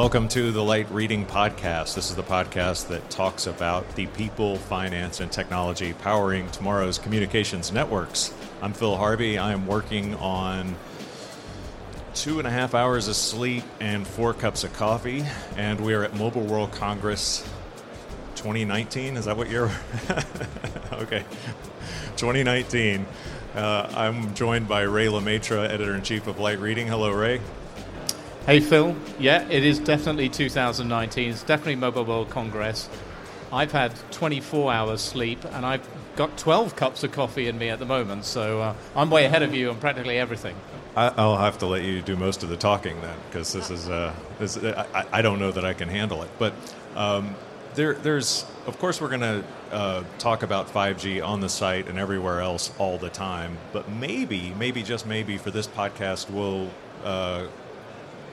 Welcome to the Light Reading Podcast. This is the podcast that talks about the people, finance, and technology powering tomorrow's communications networks. I'm Phil Harvey. I am working on two and a half hours of sleep and four cups of coffee, and we are at Mobile World Congress 2019. Is that what year? okay, 2019. Uh, I'm joined by Ray Le Maistre, editor in chief of Light Reading. Hello, Ray. Hey, Phil. Yeah, it is definitely 2019. It's definitely Mobile World Congress. I've had 24 hours sleep and I've got 12 cups of coffee in me at the moment, so uh, I'm way ahead of you on practically everything. I, will have to let you do most of the talking then, because this is, uh, this, I, I, don't know that I can handle it. But um, there, there's, of course, we're going to uh, talk about 5G on the site and everywhere else all the time. But maybe, maybe just maybe for this podcast, we'll uh,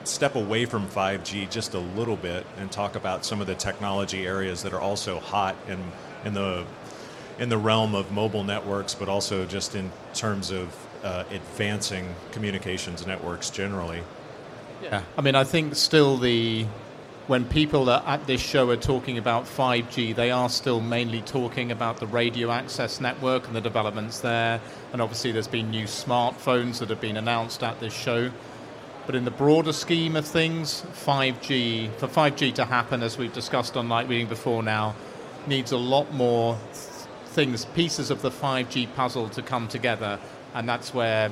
step away from 5G just a little bit and talk about some of the technology areas that are also hot in, in the in the realm of mobile networks, but also just in terms of uh, advancing communications networks generally. Yeah, I mean, I think still the when people at this show are talking about 5G, they are still mainly talking about the radio access network and the developments there. And obviously, there's been new smartphones that have been announced at this show. But in the broader scheme of things, 5G, for 5G to happen, as we've discussed on Light Reading before now, needs a lot more things, pieces of the 5G puzzle to come together. And that's where,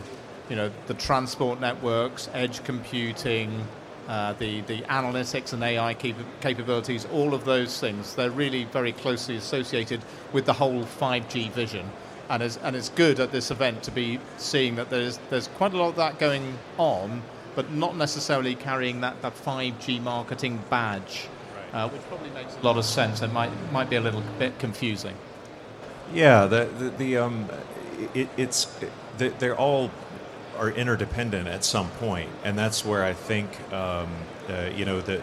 you know, the transport networks, edge computing, uh, the, the analytics and AI cap- capabilities, all of those things, they're really very closely associated with the whole 5G vision. And it's, and it's good at this event to be seeing that there's, there's quite a lot of that going on, but not necessarily carrying that, that 5G marketing badge, uh, which probably makes a lot of sense and might, might be a little bit confusing. Yeah, the, the, the um, it, it's, it, they're all are interdependent at some point, and that's where I think um, uh, you know that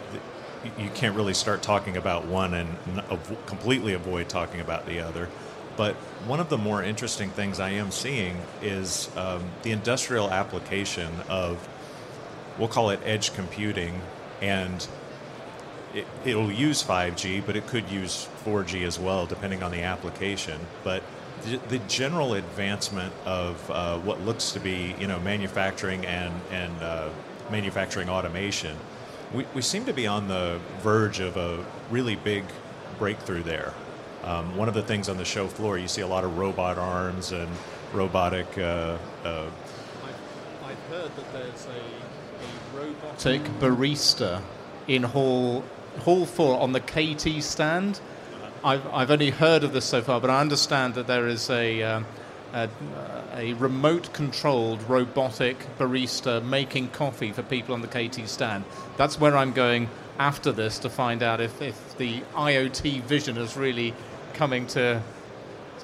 you can't really start talking about one and av- completely avoid talking about the other. But one of the more interesting things I am seeing is um, the industrial application of, we'll call it edge computing, and it, it'll use 5G, but it could use 4G as well, depending on the application. But the general advancement of uh, what looks to be, you know, manufacturing and and uh, manufacturing automation, we, we seem to be on the verge of a really big breakthrough there. Um, one of the things on the show floor, you see a lot of robot arms and robotic. Uh, uh I've, I've, heard that there's a robotic barista in Hall Hall Four on the KT stand I've, I've only heard of this so far, but I understand that there is a, um, a, a remote controlled robotic barista making coffee for people on the KT stand. That's where I'm going after this to find out if, if the IoT vision is really coming to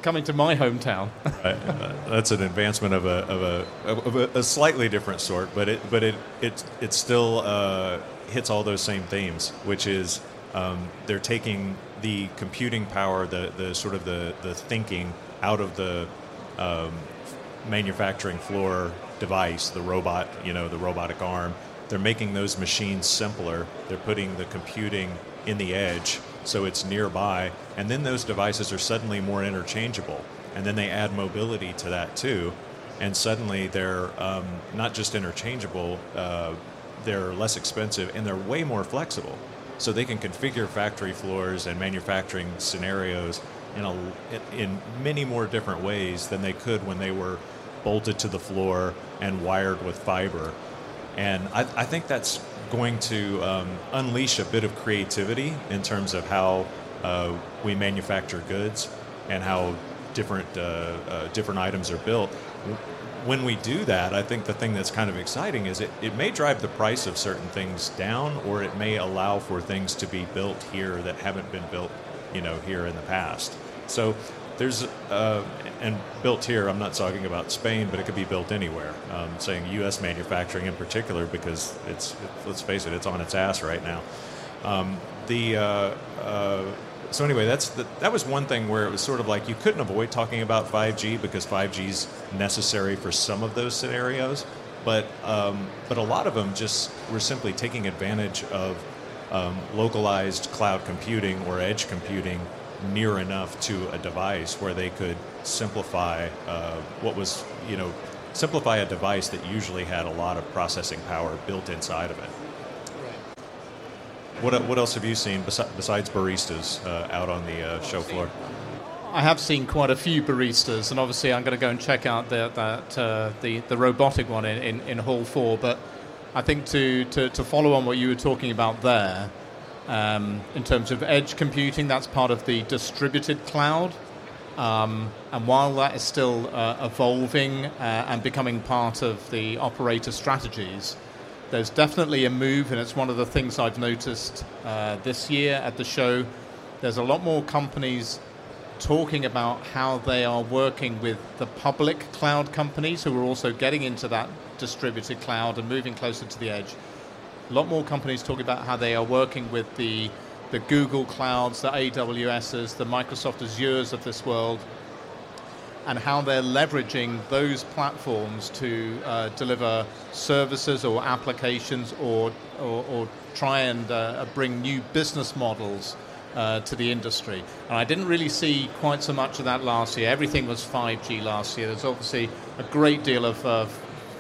coming to my hometown. right. uh, that's an advancement of a of a of a, a, slightly different sort, but it but it it it still uh, hits all those same themes, which is um, they're taking the computing power, the, the sort of the, the thinking out of the um, manufacturing floor device, the robot, you know, the robotic arm. They're making those machines simpler. They're putting the computing in the edge so it's nearby. And then those devices are suddenly more interchangeable. And then they add mobility to that too. And suddenly they're um, not just interchangeable, uh, they're less expensive and they're way more flexible so they can configure factory floors and manufacturing scenarios in, a, in many more different ways than they could when they were bolted to the floor and wired with fiber. And I, I think that's going to um, unleash a bit of creativity in terms of how uh, we manufacture goods and how different uh, uh, different items are built when we do that, I think the thing that's kind of exciting is it, it may drive the price of certain things down, or it may allow for things to be built here that haven't been built, you know, here in the past. So there's uh, and built here. I'm not talking about Spain, but it could be built anywhere. Um, saying U.S. manufacturing in particular because it's it, let's face it, it's on its ass right now. Um, the uh, uh, so anyway, that's the, that was one thing where it was sort of like you couldn't avoid talking about 5G because 5G is necessary for some of those scenarios, but um, but a lot of them just were simply taking advantage of um, localized cloud computing or edge computing near enough to a device where they could simplify uh, what was, you know, simplify a device that usually had a lot of processing power built inside of it. What, what else have you seen besides baristas uh, out on the uh, show floor? I have seen quite a few baristas, and obviously I'm going to go and check out the, that, uh, the, the robotic one in, in, in, Hall 4. But I think to, to, to follow on what you were talking about there, um, in terms of edge computing, that's part of the distributed cloud. Um, and while that is still uh, evolving uh, and becoming part of the operator strategies, there's definitely a move, and it's one of the things I've noticed uh, this year at the show. There's a lot more companies talking about how they are working with the public cloud companies who are also getting into that distributed cloud and moving closer to the edge. A lot more companies talking about how they are working with the, the Google clouds, the AWSs, the Microsoft Azures of this world, and how they're leveraging those platforms to uh, deliver services or applications or, or, or try and uh, bring new business models uh, to the industry. And I didn't really see quite so much of that last year. Everything was 5G last year. There's obviously a great deal of uh,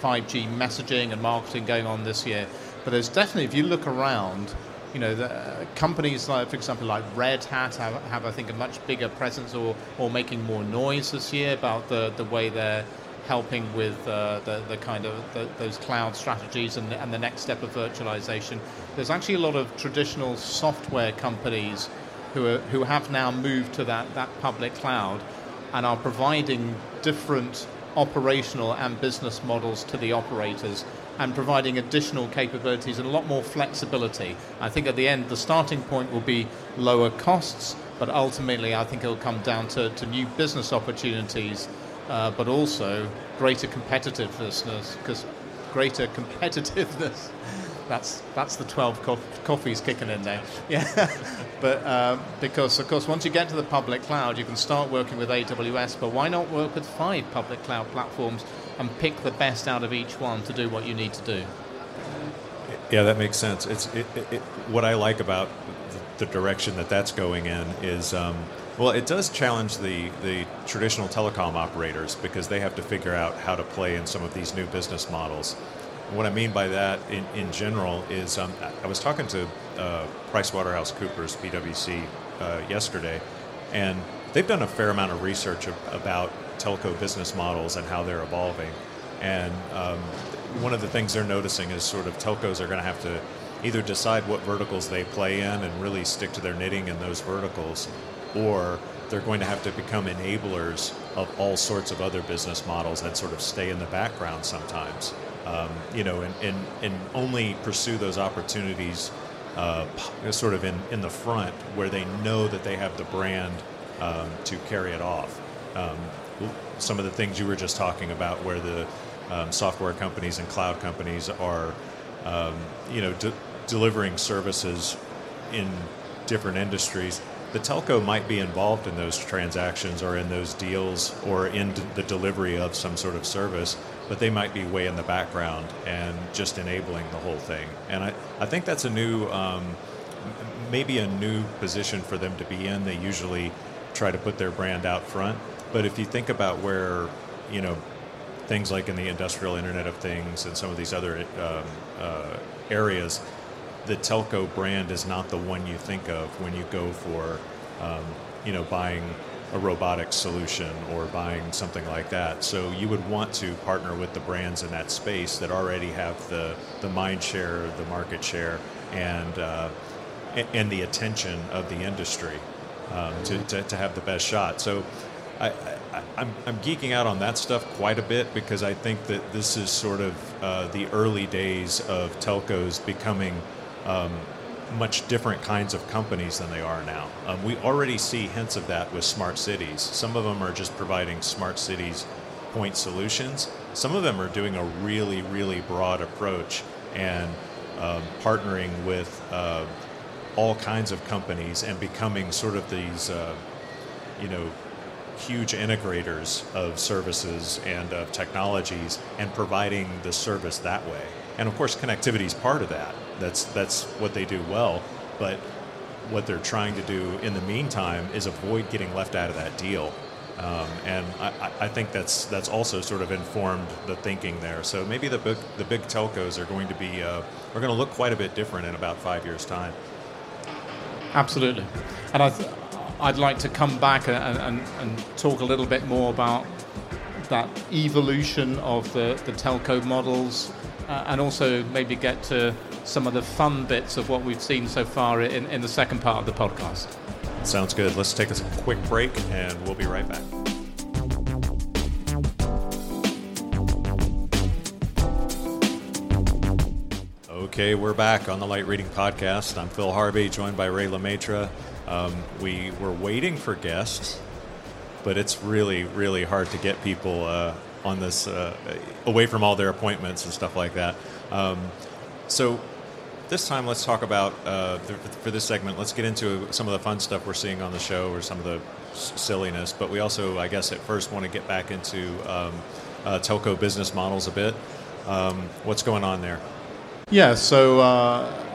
5G messaging and marketing going on this year. But there's definitely, if you look around, you know, the, uh, companies like, for example, like Red Hat have, have, I think, a much bigger presence or, or making more noise this year about the, the way they're helping with uh, the, the kind of the, those cloud strategies and, and the next step of virtualization. There's actually a lot of traditional software companies who, are, who have now moved to that, that public cloud and are providing different operational and business models to the operators and providing additional capabilities and a lot more flexibility. I think at the end, the starting point will be lower costs, but ultimately, I think it'll come down to, to new business opportunities, uh, but also greater competitiveness, because greater competitiveness. That's that's the twelve co- coffees kicking in there. Yeah, but um, because of course once you get to the public cloud, you can start working with AWS. But why not work with five public cloud platforms and pick the best out of each one to do what you need to do. Yeah, that makes sense. It's it, it, what I like about the, the, direction that that's going in is, um, well, it does challenge the the traditional telecom operators because they have to figure out how to play in some of these new business models. what I mean by that, in, in general, is um, I was talking to uh, PricewaterhouseCoopers (PwC) uh, yesterday, and they've done a fair amount of research about telco business models and how they're evolving. And um, one of the things they're noticing is sort of telcos are going to have to either decide what verticals they play in and really stick to their knitting in those verticals, or they're going to have to become enablers of all sorts of other business models that sort of stay in the background sometimes. Um, you know, and, and, and only pursue those opportunities uh, sort of in, in the front where they know that they have the brand um, to carry it off. Um, some of the things you were just talking about, where the um, software companies and cloud companies are, um, you know, de- delivering services in different industries. The telco might be involved in those transactions or in those deals or in d- the delivery of some sort of service, but they might be way in the background and just enabling the whole thing. And I, I think that's a new, um, maybe a new position for them to be in. They usually try to put their brand out front but if you think about where, you know, things like in the industrial Internet of Things and some of these other um, uh, areas, the telco brand is not the one you think of when you go for, um, you know, buying a robotics solution or buying something like that. So you would want to partner with the brands in that space that already have the, the mind share, the market share, and, uh, and the attention of the industry um, to, to, to have the best shot. So I, am I'm, I'm geeking out on that stuff quite a bit because I think that this is sort of uh, the early days of telcos becoming um, much different kinds of companies than they are now. Um, we already see hints of that with smart cities. Some of them are just providing smart cities point solutions. Some of them are doing a really, really broad approach and um, partnering with uh, all kinds of companies and becoming sort of these, uh, you know, huge integrators of services and of technologies and providing the service that way. And of course, connectivity is part of that. That's that's what they do well. but what they're trying to do in the meantime is avoid getting left out of that deal. Um, and I, I, think that's that's also sort of informed the thinking there. So maybe the big, the big telcos are going to be uh, are going to look quite a bit different in about five years' time. Absolutely, and I th- I'd like to come back and, and, and talk a little bit more about that evolution of the, the telco models, uh, and also maybe get to some of the fun bits of what we've seen so far in, in the second part of the podcast. Sounds good. Let's take a quick break and we'll be right back. Okay, we're back on the Light Reading Podcast. I'm Phil Harvey, joined by Ray Le Maistre. Um, we were waiting for guests, but it's really, really hard to get people uh, on this uh, away from all their appointments and stuff like that. Um, so this time, let's talk about uh, for this segment. Let's get into some of the fun stuff we're seeing on the show, or some of the silliness. But we also, I guess, at first want to get back into um, uh, telco business models a bit. Um, what's going on there? Yeah, so uh,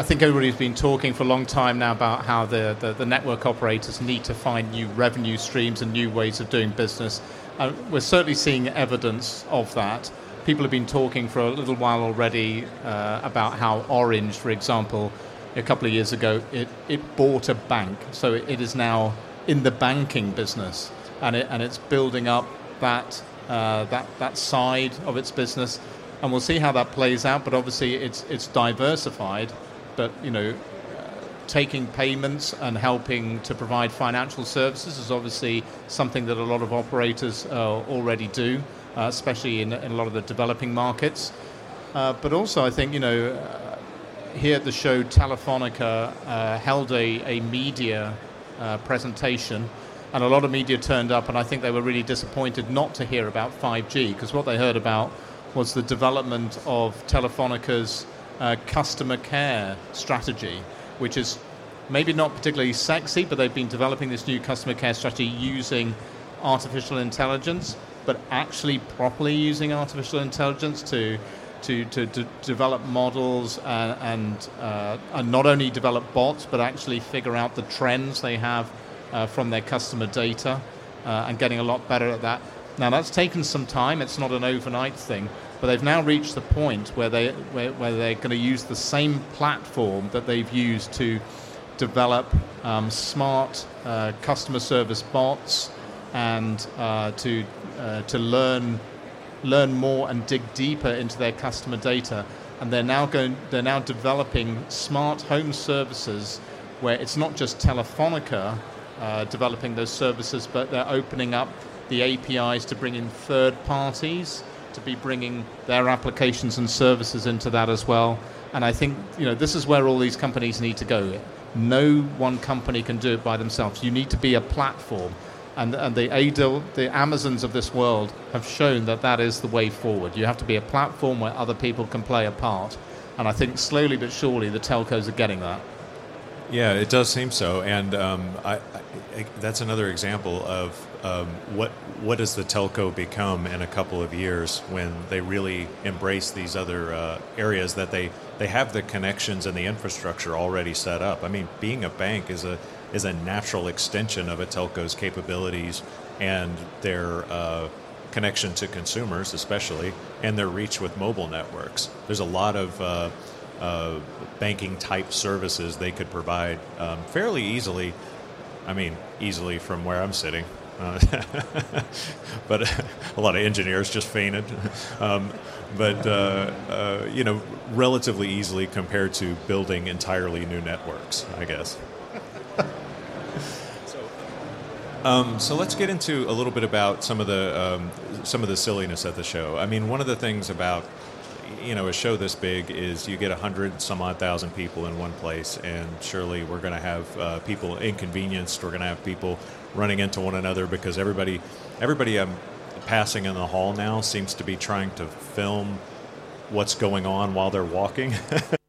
I think everybody's been talking for a long time now about how the, the, the, network operators need to find new revenue streams and new ways of doing business. Uh, we're certainly seeing evidence of that people have been talking for a little while already uh, about how Orange, for example, a couple of years ago, it, it bought a bank. So it, it is now in the banking business and, it, and it's building up that, uh, that, that side of its business. And we'll see how that plays out, but obviously it's, it's diversified. But, you know, taking payments and helping to provide financial services is obviously something that a lot of operators uh, already do uh, especially in, in, a lot of the developing markets. Uh, but also, I think, you know, here at the show, Telefonica held a, a media presentation, and a lot of media turned up, and I think they were really disappointed not to hear about 5G, because what they heard about was the development of Telefonica's uh, customer care strategy, which is maybe not particularly sexy, but they've been developing this new customer care strategy using artificial intelligence but actually properly using artificial intelligence to to, to, to develop models and, and, uh, and, not only develop bots, but actually figure out the trends they have uh, from their customer data uh, and getting a lot better at that. Now, that's taken some time, it's not an overnight thing, but they've now reached the point where, they, where, where they're going to use the same platform that they've used to develop um, smart uh, customer service bots and uh, to uh, to learn learn more and dig deeper into their customer data. And they're now going they're now developing smart home services where it's not just Telefonica uh, developing those services, but they're opening up the APIs to bring in third parties to be bringing their applications and services into that as well. And I think you know this is where all these companies need to go. No one company can do it by themselves. You need to be a platform and, and the ADL, the Amazons of this world have shown that that is the way forward. You have to be a platform where other people can play a part. And I think slowly but surely the telcos are getting that. Yeah, it does seem so, and um, I, I, that's another example of um, what what does the telco become in a couple of years when they really embrace these other uh, areas that they they have the connections and the infrastructure already set up. I mean, being a bank is a is a natural extension of a telco's capabilities and their uh, connection to consumers, especially, and their reach with mobile networks. There's a lot of uh, uh, banking type services they could provide um, fairly easily. I mean, easily from where I'm sitting. Uh, but a lot of engineers just fainted. Um, but uh, uh, you know, relatively easily compared to building entirely new networks, I guess. Um, so let's get into a little bit about some of the um, some of the silliness at the show. I mean, one of the things about you know a show this big is you get a hundred some odd thousand people in one place, and surely we're going to have uh, people inconvenienced. We're going to have people running into one another because everybody everybody um, passing in the hall now seems to be trying to film what's going on while they're walking.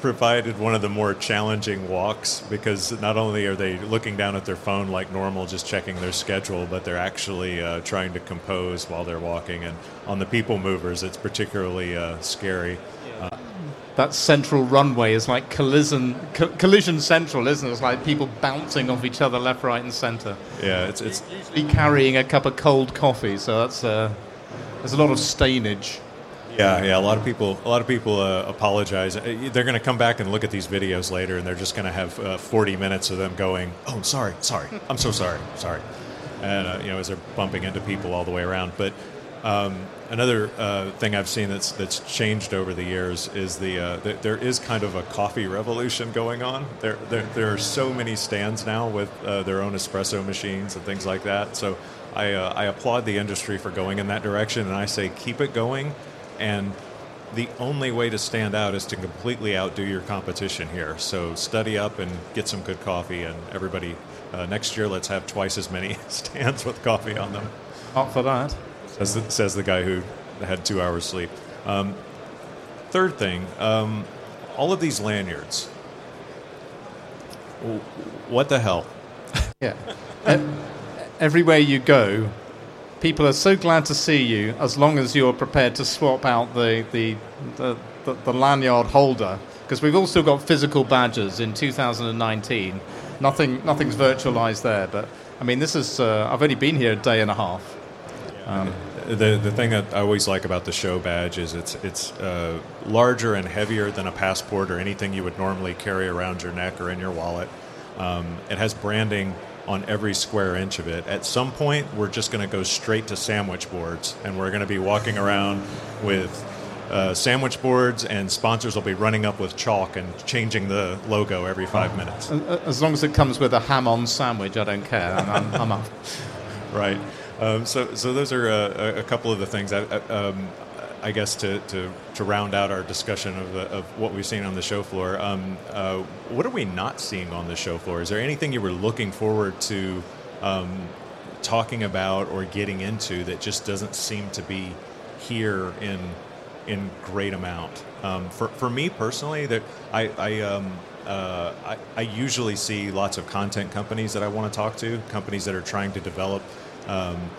provided one of the more challenging walks because not only are they looking down at their phone like normal, just checking their schedule, but they're actually uh, trying to compose while they're walking. And on the people movers, it's particularly uh, scary. Uh, that central runway is like collision co- collision central, isn't it? It's like people bouncing off each other left, right, and centre. Yeah, it's it's usually carrying a cup of cold coffee, so that's uh, there's a lot of stainage. Yeah, yeah. A lot of people, a lot of people uh, apologize. Uh, They're going to come back and look at these videos later, and they're just going to have uh, 40 minutes of them going, "Oh, sorry, sorry, I'm so sorry, sorry," and uh, you know, as they're bumping into people all the way around. But um, another uh, thing I've seen that's that's changed over the years is the, uh, the there is kind of a coffee revolution going on. There there, there are so many stands now with their own espresso machines and things like that. So I I applaud the industry for going in that direction, and I say keep it going. And the only way to stand out is to completely outdo your competition here. So study up and get some good coffee, and everybody. Uh, next year, let's have twice as many stands with coffee on them. Up for that. Says the, says the guy who had two hours sleep. Um, third thing, um, all of these lanyards. What the hell? Yeah. Everywhere you go, people are so glad to see you as long as you're prepared to swap out the, the, the, the, the lanyard holder. Because we've also got physical badges in 2019. Nothing, nothing's virtualized there. But I mean, this is, uh, I've only been here a day and a half. Um, The the thing that I always like about the show badge is it's it's uh, larger and heavier than a passport or anything you would normally carry around your neck or in your wallet. Um, it has branding on every square inch of it. At some point, we're just going to go straight to sandwich boards, and we're going to be walking around with. Uh, sandwich boards and sponsors will be running up with chalk and changing the logo every five minutes. as long as it comes with a ham on sandwich, I don't care. I'm, I'm, I'm up. Right. Um, so, so those are uh, a, a couple of the things. I, I- um, I guess to, to, to round out our discussion of, the, of what we've seen on the show floor, um, uh, what are we not seeing on the show floor? Is there anything you were looking forward to um, talking about or getting into that just doesn't seem to be here in in great amount? Um, for for me personally, that I I, um, uh, I I usually see lots of content companies that I want to talk to, companies that are trying to develop. Um,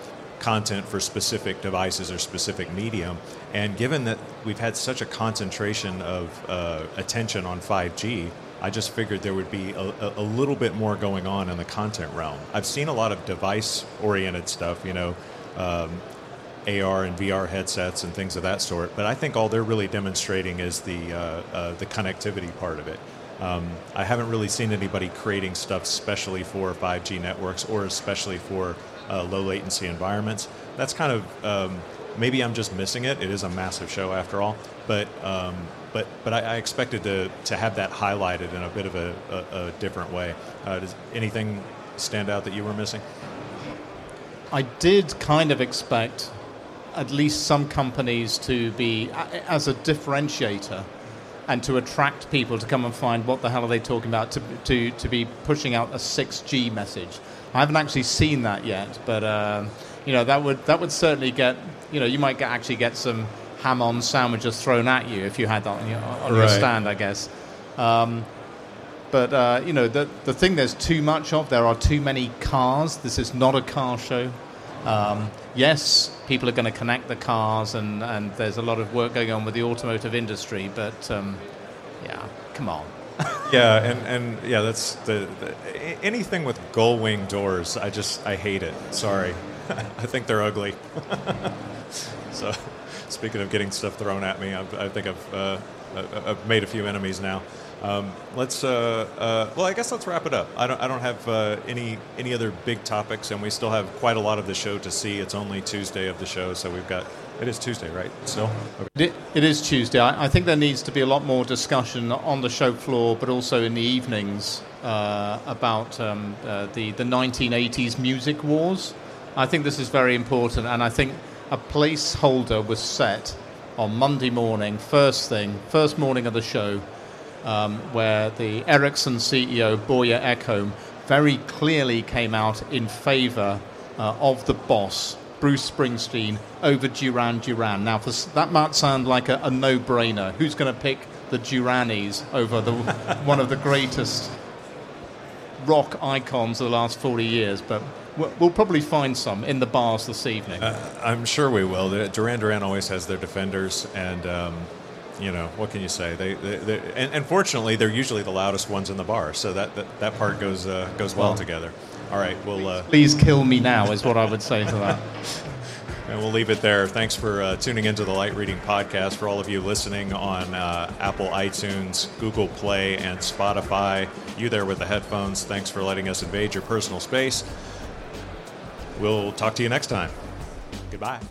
content for specific devices or specific medium. And given that we've had such a concentration of uh, attention on 5G, I just figured there would be a, a, little bit more going on in the content realm. I've seen a lot of device oriented stuff, you know, um, AR and VR headsets and things of that sort. But I think all they're really demonstrating is the uh, uh, the connectivity part of it. Um, I haven't really seen anybody creating stuff specially for 5G networks or especially for uh, low latency environments. That's kind of um, maybe I'm just missing it. It is a massive show after all, but um, but but I, I expected to to have that highlighted in a bit of a, a, a different way. Uh, does anything stand out that you were missing? I did kind of expect at least some companies to be as a differentiator and to attract people to come and find what the hell are they talking about to, to, to be pushing out a 6G message. I haven't actually seen that yet, but uh, you know that would that would certainly get you know you might get, actually get some ham-on sandwiches thrown at you if you had that on your, on your stand, I guess. Um, but uh, you know, the the thing there's too much of. There are too many cars. This is not a car show. Um, yes, people are going to connect the cars, and, and there's a lot of work going on with the automotive industry. But um, yeah, come on. Yeah, and, and yeah, that's the, the anything with gull wing doors. I just I hate it. Sorry, I think they're ugly. so, speaking of getting stuff thrown at me, I've, I think I've uh, I- I've made a few enemies now. Um, let's uh, uh, well, I guess let's wrap it up. I don't I don't have uh, any any other big topics, and we still have quite a lot of the show to see. It's only Tuesday of the show, so we've got it is Tuesday, right? Still. Okay. It, is Tuesday. I, think there needs to be a lot more discussion on the show floor, but also in the evenings uh, about um, uh, the the 1980s music wars. I think this is very important, and I think a placeholder was set on Monday morning, first thing, first morning of the show, um, where the Ericsson CEO Börje Ekholm very clearly came out in favour uh, of the boss, Bruce Springsteen, over Duran Duran. Now, for, that might sound like a, a no-brainer. Who's going to pick the Duranis over the, one of the greatest rock icons of the last 40 years? But we'll, we'll probably find some in the bars this evening. Uh, I'm sure we will. Duran Duran always has their defenders, and um, you know, what can you say? They, they, they and, and, fortunately, they're usually the loudest ones in the bar, so that that, that part goes uh, goes well, well, together. All right, we'll uh, please kill me now is what I would say to that. and we'll leave it there. Thanks for uh, tuning into the Light Reading Podcast. For all of you listening on uh, Apple iTunes, Google Play, and Spotify, you there with the headphones, thanks for letting us invade your personal space. We'll talk to you next time. Goodbye.